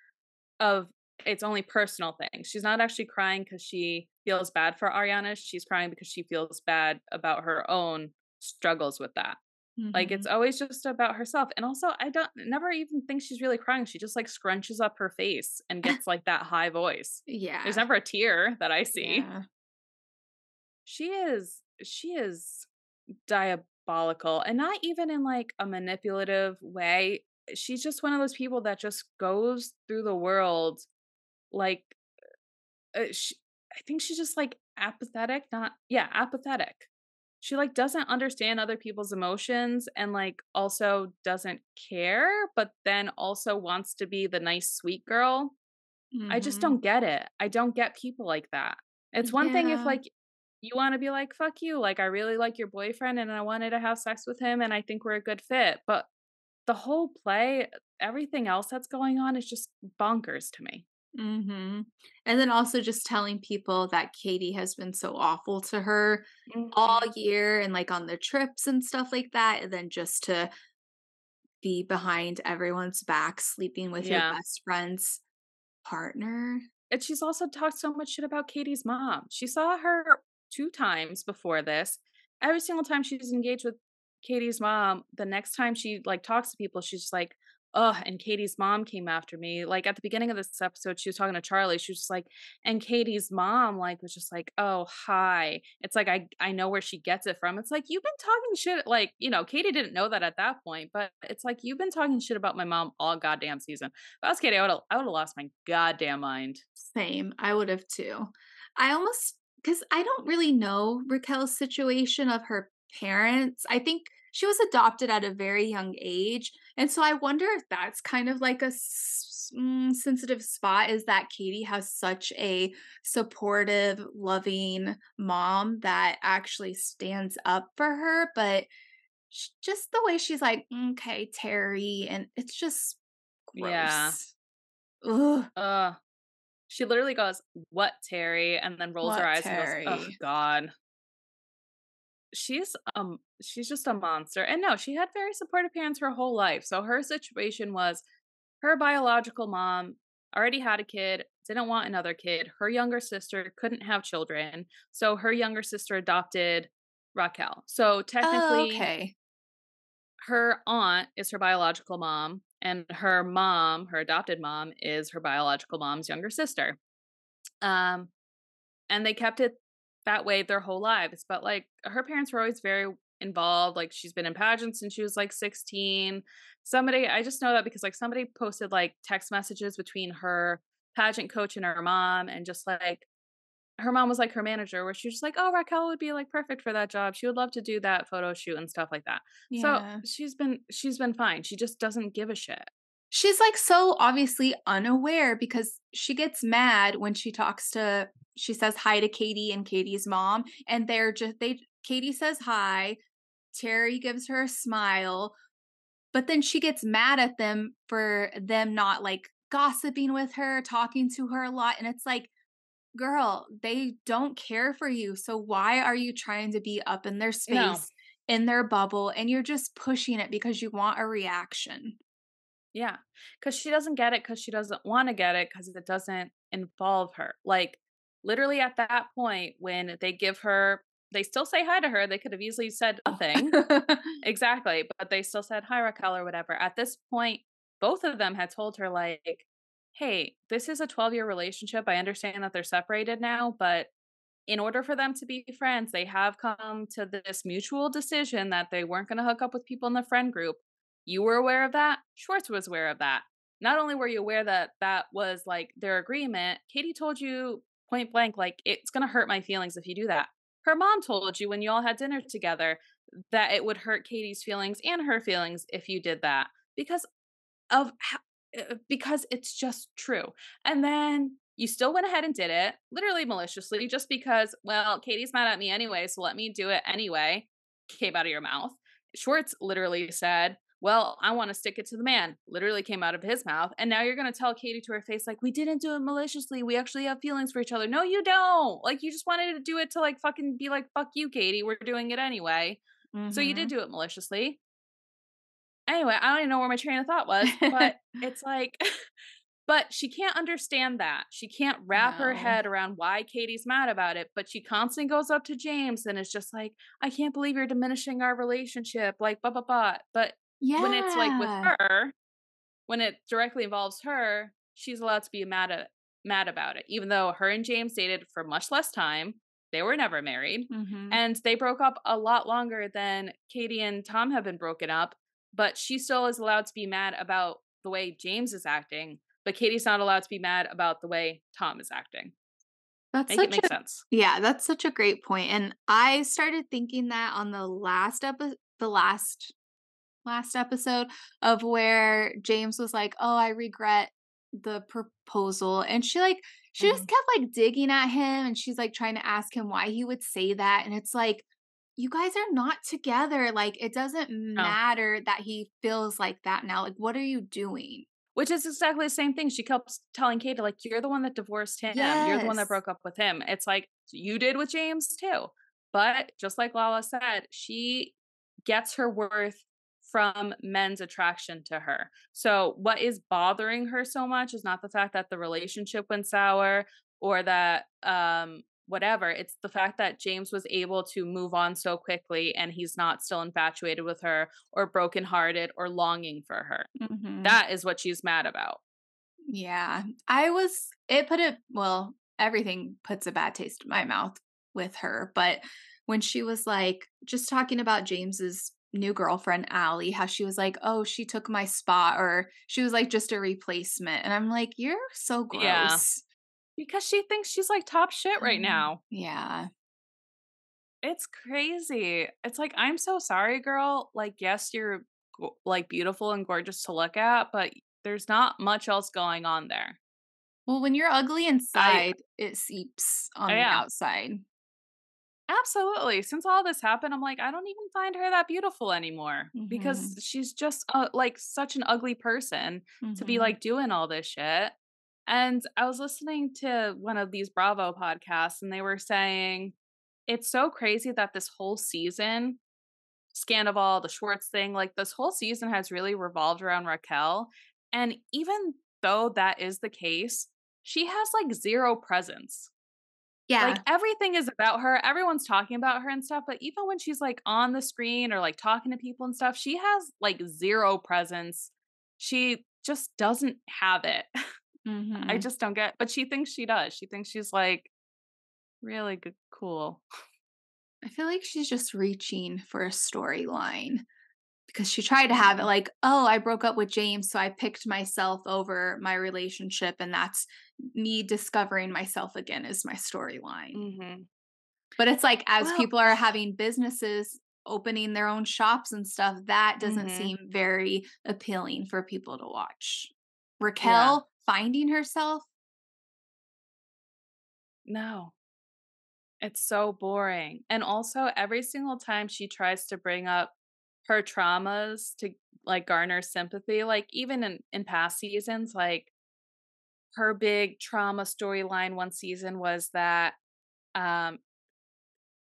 of it's only personal things. She's not actually crying because she feels bad for Ariana. She's crying because she feels bad about her own struggles with that. Mm-hmm. Like it's mm-hmm. always just about herself. And also I don't never even think she's really crying. She just like scrunches up her face and gets like that high voice. Yeah. There's never a tear that I see. Yeah. She is she is diabolical and not even in like a manipulative way. She's just one of those people that just goes through the world like uh, she, I think she's just like apathetic, not yeah, apathetic. She like doesn't understand other people's emotions and like also doesn't care, but then also wants to be the nice sweet girl. Mm-hmm. I just mm-hmm. don't get it. I don't get people like that. It's one yeah. thing if like you want to be like, fuck you. Like, I really like your boyfriend and I wanted to have sex with him and I think we're a good fit. But the whole play, everything else that's going on is just bonkers to me. Mm-hmm. And then also just telling people that Katie has been so awful to her mm-hmm. all year and like on the trips and stuff like that. And then just to be behind everyone's back, sleeping with yeah. your best friend's partner. And she's also talked so much shit about Katie's mom. She saw her two times before this. Every single time she's engaged with Katie's mom, the next time she like talks to people, she's just like, oh, and Katie's mom came after me. Like at the beginning of this episode, she was talking to Charlie. She was just like, and Katie's mom, like, was just like, oh, hi. It's like I I know where she gets it from. It's like you've been talking shit. Like, you know, Katie didn't know that at that point, but it's like you've been talking shit about my mom all goddamn season. If I was Katie, I would I would have lost my goddamn mind. Same. I would have too. I almost because I don't really know Raquel's situation of her parents. I think she was adopted at a very young age. And so I wonder if that's kind of like a mm, sensitive spot is that Katie has such a supportive, loving mom that actually stands up for her. But just the way she's like, okay, Terry, and it's just gross. Yeah. Ugh. Uh, she literally goes, "What, Terry?" and then rolls what, her eyes Terry? and goes, "Oh God." she's um she's just a monster. And no, she had very supportive parents her whole life. So her situation was her biological mom already had a kid, didn't want another kid. Her younger sister couldn't have children. So her younger sister adopted Raquel. So technically oh, okay. her aunt is her biological mom and her mom, her adopted mom is her biological mom's younger sister. Um and they kept it that way their whole lives. But like her parents were always very involved. Like she's been in pageants since she was like 16. Somebody, I just know that because like somebody posted like text messages between her pageant coach and her mom, and just like her mom was like her manager, where she was just like, "Oh, Raquel would be like perfect for that job. She would love to do that photo shoot and stuff like that." Yeah. So she's been she's been fine. She just doesn't give a shit. She's like so obviously unaware because she gets mad when she talks to she says hi to Katie and Katie's mom, and they're just they Katie says hi, Terry gives her a smile, but then she gets mad at them for them not like gossiping with her, talking to her a lot, and it's like girl, they don't care for you. So why are you trying to be up in their space, no. in their bubble, and you're just pushing it because you want a reaction? Yeah, because she doesn't get it because she doesn't want to get it because it doesn't involve her. Like literally at that point when they give her they still say hi to her. They could have easily said oh. nothing. exactly. But they still said hi, Raquel, or whatever. At this point, both of them had told her, like, hey, this is a 12 year relationship. I understand that they're separated now, but in order for them to be friends, they have come to this mutual decision that they weren't going to hook up with people in the friend group. You were aware of that. Schwartz was aware of that. Not only were you aware that that was like their agreement, Katie told you point blank, like, it's going to hurt my feelings if you do that. Her mom told you when you all had dinner together that it would hurt Katie's feelings and her feelings if you did that because of how, because it's just true. And then you still went ahead and did it, literally maliciously, just because, well, Katie's mad at me anyway, so let me do it anyway, came out of your mouth. Schwartz literally said, well, I want to stick it to the man, literally came out of his mouth. And now you're going to tell Katie to her face, like, we didn't do it maliciously. We actually have feelings for each other. No, you don't. Like, you just wanted to do it to, like, fucking be like, fuck you, Katie. We're doing it anyway. Mm-hmm. So you did mm-hmm. do it maliciously. Anyway, I don't even know where my train of thought was, but it's like, but she can't understand that. She can't wrap no. her head around why Katie's mad about it, but she constantly goes up to James and is just like, I can't believe you're diminishing our relationship, like, blah, blah, blah. But yeah. When it's like with her, when it directly involves her, she's allowed to be mad at mad about it, even though her and James dated for much less time. They were never married. Mm-hmm. And they broke up a lot longer than Katie and Tom have been broken up. But she still is allowed to be mad about the way James is acting. But Katie's not allowed to be mad about the way Tom is acting. That's make such it make a, sense. Yeah, that's such a great point. And I started thinking that on the last episode, the last last episode of where James was like, "Oh, I regret the proposal." And she like she mm-hmm. just kept like digging at him and she's like trying to ask him why he would say that and it's like you guys are not together. Like it doesn't matter that he feels like that now. Like what are you doing? Which is exactly the same thing. She kept telling Kate, like, you're the one that divorced him. Yes. You're the one that broke up with him. It's like you did with James too. But just like Lala said, she gets her worth from men's attraction to her. So, what is bothering her so much is not the fact that the relationship went sour or that um whatever. It's the fact that James was able to move on so quickly and he's not still infatuated with her or brokenhearted or longing for her. Mm-hmm. That is what she's mad about. Yeah. I was, it put it, well, everything puts a bad taste in my mouth with her. But when she was like, just talking about James's new girlfriend, Allie, how she was like, oh, she took my spot, or she was like just a replacement. And I'm like, you're so gross. Yeah. Because she thinks she's like top shit right mm-hmm. now. Yeah. It's crazy. It's like, I'm so sorry, girl. Like, yes, you're like beautiful and gorgeous to look at, but there's not much else going on there. Well, when you're ugly inside, I, it seeps on the outside. Absolutely. Since all this happened, I'm like, I don't even find her that beautiful anymore mm-hmm. because she's just uh, like such an ugly person mm-hmm. to be mm-hmm. like doing all this shit. And I was listening to one of these Bravo podcasts, and they were saying it's so crazy that this whole season, Scandoval, the Schwartz thing, like this whole season has really revolved around Raquel. And even though that is the case, she has like zero presence. Yeah. Like everything is about her. Everyone's talking about her and stuff. But even when she's like on the screen or like talking to people and stuff, she has like zero presence. She just doesn't have it. Mm-hmm. I just don't get, but she thinks she does. She thinks she's like really good, cool. I feel like she's just reaching for a storyline because she tried to have it like, oh, I broke up with James, so I picked myself over my relationship, and that's me discovering myself again is my storyline. Mm-hmm. But it's like as well, people are having businesses opening their own shops and stuff, that doesn't mm-hmm. seem very appealing for people to watch. Raquel. Finding herself. No. It's so boring. And also, every single time she tries to bring up her traumas to like garner sympathy like even in in past seasons like her big trauma storyline one season was that um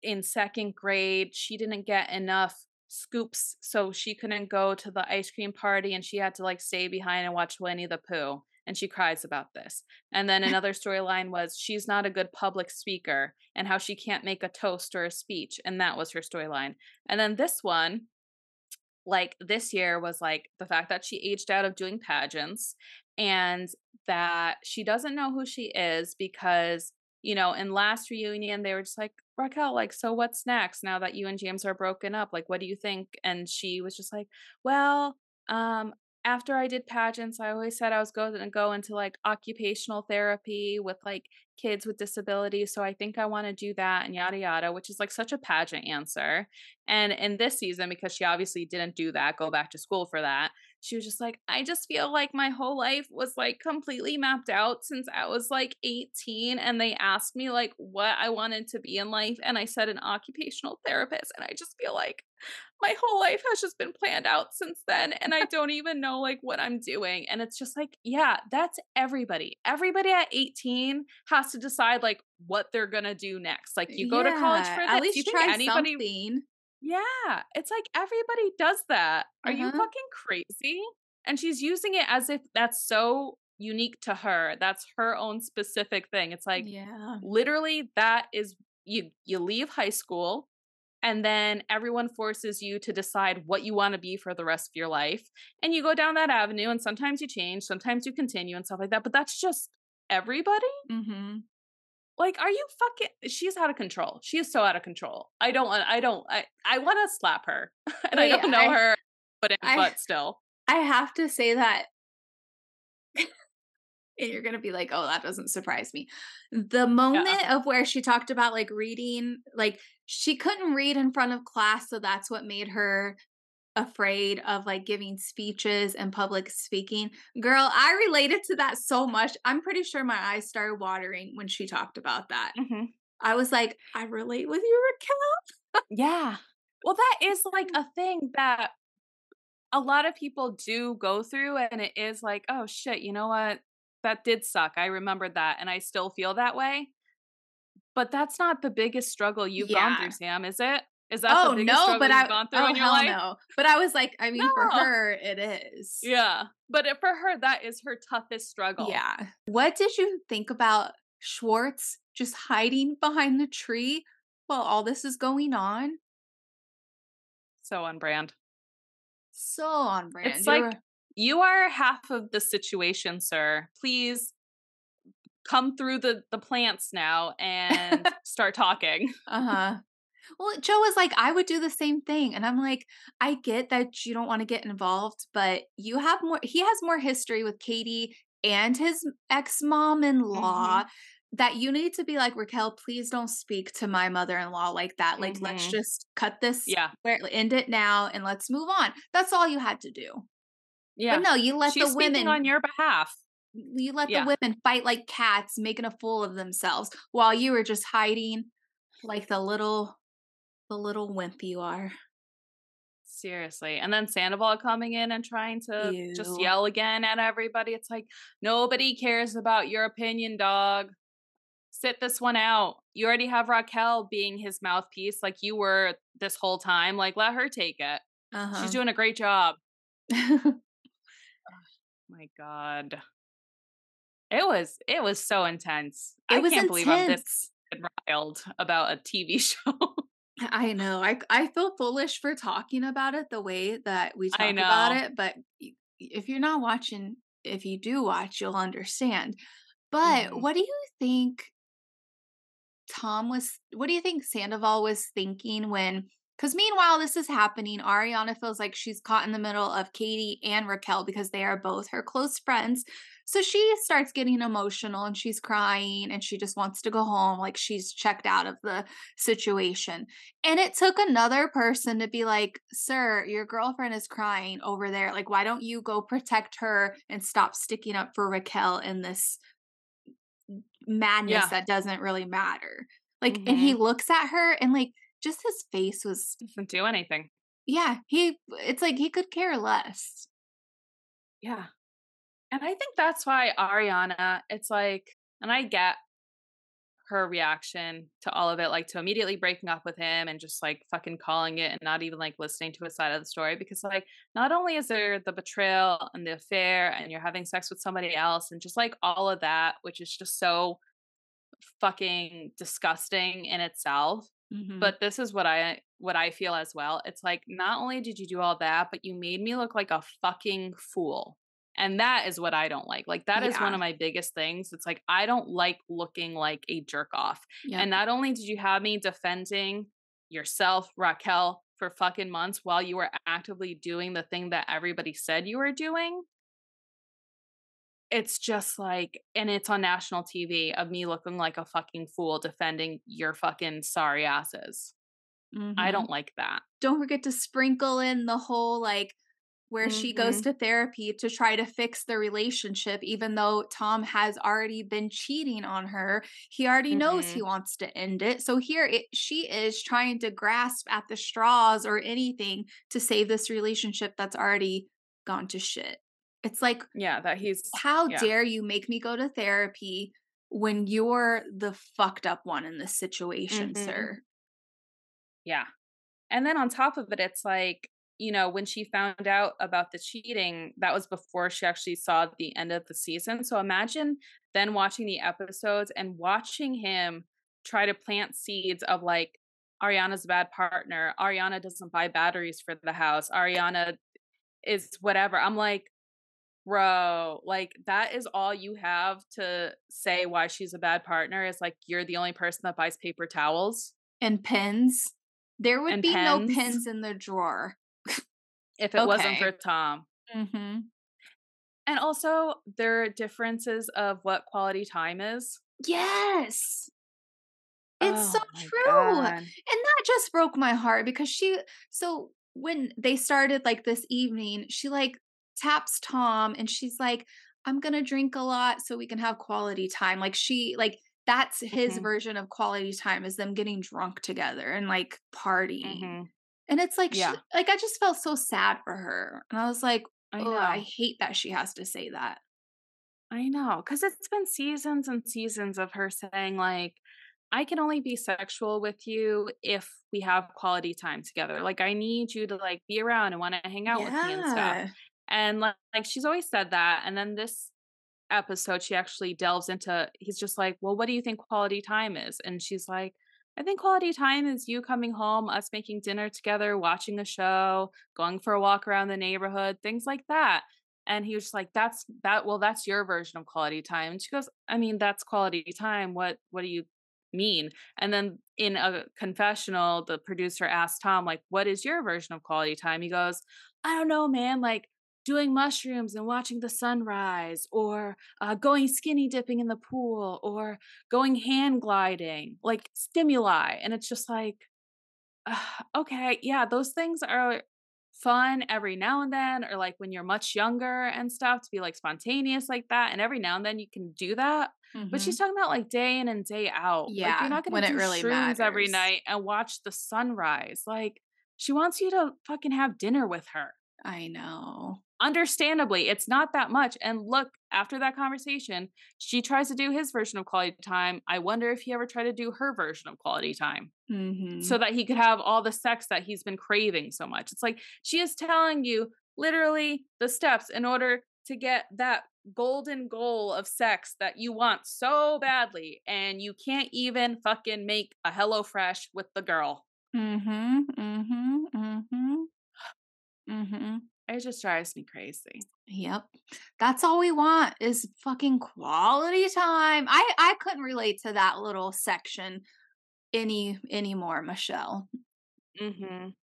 in second grade she didn't get enough scoops so she couldn't go to the ice cream party and she had to like stay behind and watch Winnie the Pooh and she cries about this. And then another storyline was she's not a good public speaker and how she can't make a toast or a speech and that was her storyline. And then this one like this year was like the fact that she aged out of doing pageants and that she doesn't know who she is because you know in last reunion they were just like raquel like so what's next now that you and james are broken up like what do you think and she was just like well um after I did pageants, I always said I was going to go into like occupational therapy with like kids with disabilities. So I think I want to do that and yada yada, which is like such a pageant answer. And in this season, because she obviously didn't do that, go back to school for that, she was just like, I just feel like my whole life was like completely mapped out since I was like 18. And they asked me like what I wanted to be in life. And I said an occupational therapist. And I just feel like my whole life has just been planned out since then. And I don't even know like what I'm doing. And it's just like, yeah, that's everybody. Everybody at 18 has to decide like what they're going to do next. Like you go yeah, to college for this. At least you try anybody, something yeah, it's like everybody does that. Are uh-huh. you fucking crazy? And she's using it as if that's so unique to her. That's her own specific thing. It's like yeah. literally that is you you leave high school and then everyone forces you to decide what you want to be for the rest of your life and you go down that avenue and sometimes you change sometimes you continue and stuff like that but that's just everybody mm-hmm. Like, are you fucking? She's out of control. She is so out of control. I don't want. I don't. I. I want to slap her, and Wait, I don't know I, her, but in, I, but still, I have to say that. and you're gonna be like, "Oh, that doesn't surprise me." The moment yeah. of where she talked about like reading, like she couldn't read in front of class, so that's what made her afraid of like giving speeches and public speaking. Girl, I related to that so much. I'm pretty sure my eyes started watering when she talked about that. Mm-hmm. I was like, I relate with you, Raquel. yeah. Well, that is like a thing that a lot of people do go through, and it is like, oh shit, you know what? That did suck. I remembered that, and I still feel that way. But that's not the biggest struggle you've yeah. gone through, Sam, is it? Is that oh no, but I've gone through oh, in your life? No. But I was like, I mean, no. for her, it is. Yeah, but for her, that is her toughest struggle. Yeah. What did you think about Schwartz just hiding behind the tree while all this is going on. So on brand. So on brand. It's You're... like you are half of the situation, sir. Please come through the the plants now and start talking. uh-huh. Well, Joe was like, I would do the same thing. And I'm like, I get that you don't want to get involved, but you have more, he has more history with Katie and his ex mom in law. Mm-hmm. That you need to be like, Raquel, please don't speak to my mother in law like that. Like, mm-hmm. let's just cut this, yeah, where, end it now and let's move on. That's all you had to do. Yeah. But no, you let She's the women on your behalf. You let yeah. the women fight like cats, making a fool of themselves while you were just hiding like the little the little wimp you are. Seriously. And then Sandoval coming in and trying to Ew. just yell again at everybody. It's like, nobody cares about your opinion, dog. Sit this one out. You already have Raquel being his mouthpiece like you were this whole time. Like, let her take it. Uh-huh. She's doing a great job. oh, my God. It was it was so intense. It I can't intense. believe I'm this riled about a TV show. I know. I I feel foolish for talking about it the way that we talk about it, but if you're not watching, if you do watch, you'll understand. But mm-hmm. what do you think Tom was what do you think Sandoval was thinking when because meanwhile, this is happening. Ariana feels like she's caught in the middle of Katie and Raquel because they are both her close friends. So she starts getting emotional and she's crying and she just wants to go home. Like she's checked out of the situation. And it took another person to be like, Sir, your girlfriend is crying over there. Like, why don't you go protect her and stop sticking up for Raquel in this madness yeah. that doesn't really matter? Like, mm-hmm. and he mm-hmm. looks at her and like, just his face was doesn't do anything. Yeah, he it's like he could care less. Yeah. And I think that's why Ariana, it's like, and I get her reaction to all of it, like to immediately breaking up with him and just like fucking calling it and not even like listening to his side of the story. Because, like, not only is there the betrayal and the affair and you're having sex with somebody else and just like all of that, which is just so fucking disgusting in itself. Mm-hmm. But this is what I what I feel as well. It's like not only did you do all that, but you made me look like a fucking fool. And that is what I don't like. Like that yeah. is one of my biggest things. It's like I don't like looking like a jerk off. Yep. And not only did you have me defending yourself, Raquel, for fucking months while you were actively doing the thing that everybody said you were doing, it's just like and it's on national TV of me looking like a fucking fool defending your fucking sorry asses. Mm-hmm. I don't like that. Don't forget to sprinkle in the whole like where mm-hmm. she goes mm-hmm. to therapy to try to fix the relationship even though Tom has already been cheating on her. He already mm-hmm. knows he wants to end it. So here it, she is trying to grasp at the straws or anything to save this relationship that's already gone to shit. It's like, yeah, that he's. How yeah. dare you make me go to therapy when you're the fucked up one in this situation, mm-hmm. sir? Yeah. And then on top of it, it's like, you know, when she found out about the cheating, that was before she actually saw the end of the season. So imagine then watching the episodes and watching him try to plant seeds of like, Ariana's a bad partner. Ariana doesn't buy batteries for the house. Ariana is whatever. I'm like, bro like that is all you have to say why she's a bad partner is like you're the only person that buys paper towels and pins. there would be pens. no pins in the drawer if it okay. wasn't for tom mm-hmm. and also there are differences of what quality time is yes it's oh so true God. and that just broke my heart because she so when they started like this evening she like taps Tom and she's like, I'm going to drink a lot so we can have quality time. Like she, like, that's his mm-hmm. version of quality time is them getting drunk together and like partying. Mm-hmm. And it's like, yeah. She, like, I just felt so sad for her. And I was like, I, know. I hate that she has to say that. I know. Cause it's been seasons and seasons of her saying, like, I can only be sexual with you if we have quality time together. Like I need you to like be around and want to hang out yeah. with me and stuff. And like, like she's always said that. And then this episode, she actually delves into, he's just like, well, what do you think quality time is? And she's like, I think quality time is you coming home, us making dinner together, watching a show, going for a walk around the neighborhood, things like that. And he was just like, that's that, well, that's your version of quality time. And she goes, I mean, that's quality time. What, what do you mean? And then in a confessional, the producer asked Tom, like, what is your version of quality time? He goes, I don't know, man. Like, doing mushrooms and watching the sunrise, or uh, going skinny dipping in the pool, or going hand gliding, like stimuli. And it's just like, uh, okay, yeah, those things are fun every now and then, or like when you're much younger and stuff to be like spontaneous like that. And every now and then you can do that. Mm-hmm. But she's talking about like day in and day out. Yeah. Like, you're not going to do really shrooms matters. every night and watch the sunrise. Like, she wants you to fucking have dinner with her. I know understandably it's not that much and look after that conversation she tries to do his version of quality time i wonder if he ever tried to do her version of quality time mm-hmm. so that he could have all the sex that he's been craving so much. It's like she is telling you literally the steps in order to get that golden goal of sex that you want so badly and you can't even fucking make a HelloFresh with the girl. Mm-hmm mm-hmm mm-hmm. Mm-hmm it just drives me crazy. Yep. That's all we want is fucking quality time. I I couldn't relate to that little section any anymore, Michelle. Mhm.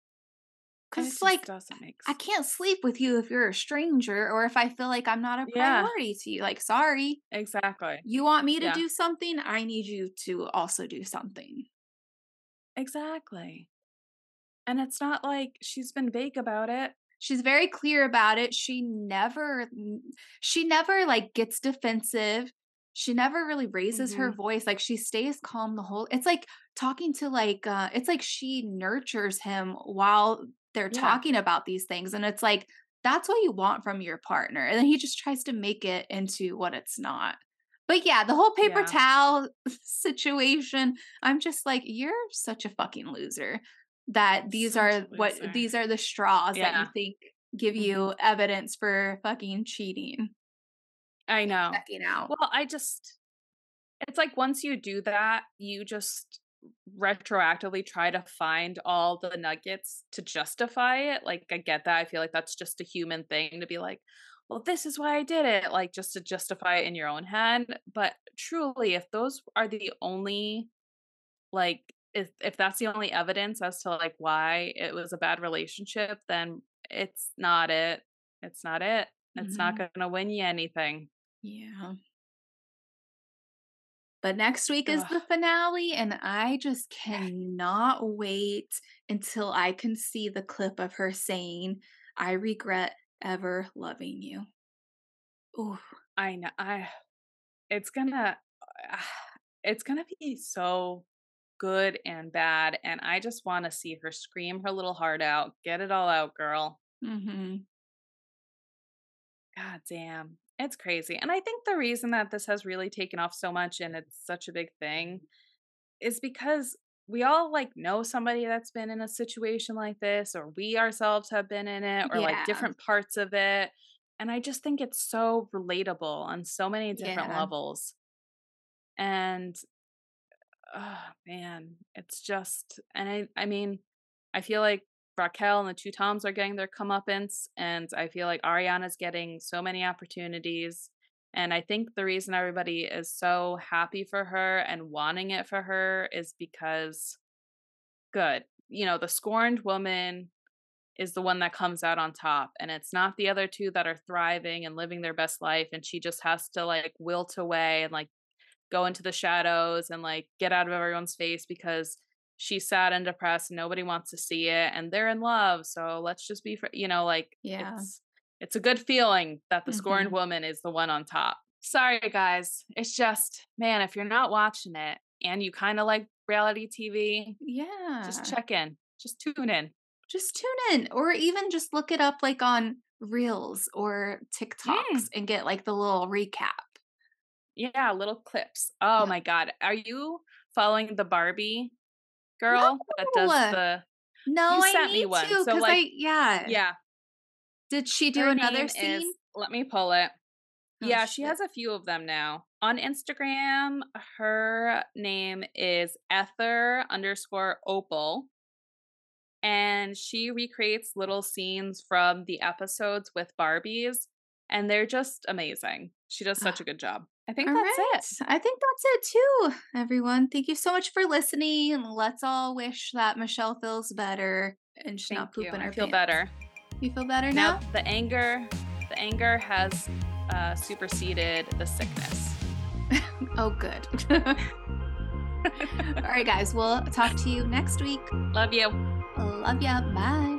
Cuz it's like doesn't make sense. I can't sleep with you if you're a stranger or if I feel like I'm not a priority yeah. to you. Like, sorry. Exactly. You want me to yeah. do something? I need you to also do something. Exactly. And it's not like she's been vague about it she's very clear about it she never she never like gets defensive she never really raises mm-hmm. her voice like she stays calm the whole it's like talking to like uh it's like she nurtures him while they're yeah. talking about these things and it's like that's what you want from your partner and then he just tries to make it into what it's not but yeah the whole paper yeah. towel situation i'm just like you're such a fucking loser that these are what these are the straws yeah. that you think give mm-hmm. you mm-hmm. evidence for fucking cheating. I know. Checking out. Well, I just it's like once you do that, you just retroactively try to find all the nuggets to justify it. Like I get that. I feel like that's just a human thing to be like, well, this is why I did it, like just to justify it in your own head. But truly, if those are the only like if if that's the only evidence as to like why it was a bad relationship, then it's not it. It's not it. It's mm-hmm. not going to win you anything. Yeah. But next week is the finale, and I just cannot wait until I can see the clip of her saying, I regret ever loving you. Oh, I know. I it's gonna it's gonna be so good and bad. And I just want to see her scream her little heart out. Get it all out, girl. Mm-hmm. God damn. It's crazy. And I think the reason that this has really taken off so much and it's such a big thing is because we all like know somebody that's been in a situation like this, or we ourselves have been in it, or yeah. like different parts of it. And I just think it's so relatable on so many different yeah. levels. And oh man, it's just and I I mean, I feel like Raquel and the two Toms are getting their comeuppance, and I feel like Ariana's getting so many opportunities. And I think the reason everybody is so happy for her and wanting it for her is because good. You know, the scorned woman is the one that comes out on top and it's not the other two that are thriving and living their best life and she just has to like wilt away and like go into the shadows and like get out of everyone's face because she's sad and depressed and nobody wants to see it and they're in love so let's just be fr-, you know like yeah. it's, it's a good feeling that the mm-hmm. scorned woman is the one on top. Sorry guys it's just man if you're not watching it and you kind of like reality tv yeah just check in just tune in. Just tune in or even just look it up like on reels or tiktoks mm. and get like the little recap yeah, little clips. Oh my god, are you following the Barbie girl no. that does the? No, you sent I need me one. to. So like, I, yeah, yeah. Did she do Her another scene? Is, let me pull it. Oh, yeah, she has a few of them now. On Instagram, her name is Ether underscore Opal. And she recreates little scenes from the episodes with Barbies, and they're just amazing. She does such ah. a good job. I think all that's right. it. I think that's it too, everyone. Thank you so much for listening. Let's all wish that Michelle feels better and she's Thank not pooping her I feel pants. better. You feel better now? now? The anger, the anger has uh, superseded the sickness. oh, good. All right, guys. We'll talk to you next week. Love you. Love ya. Bye.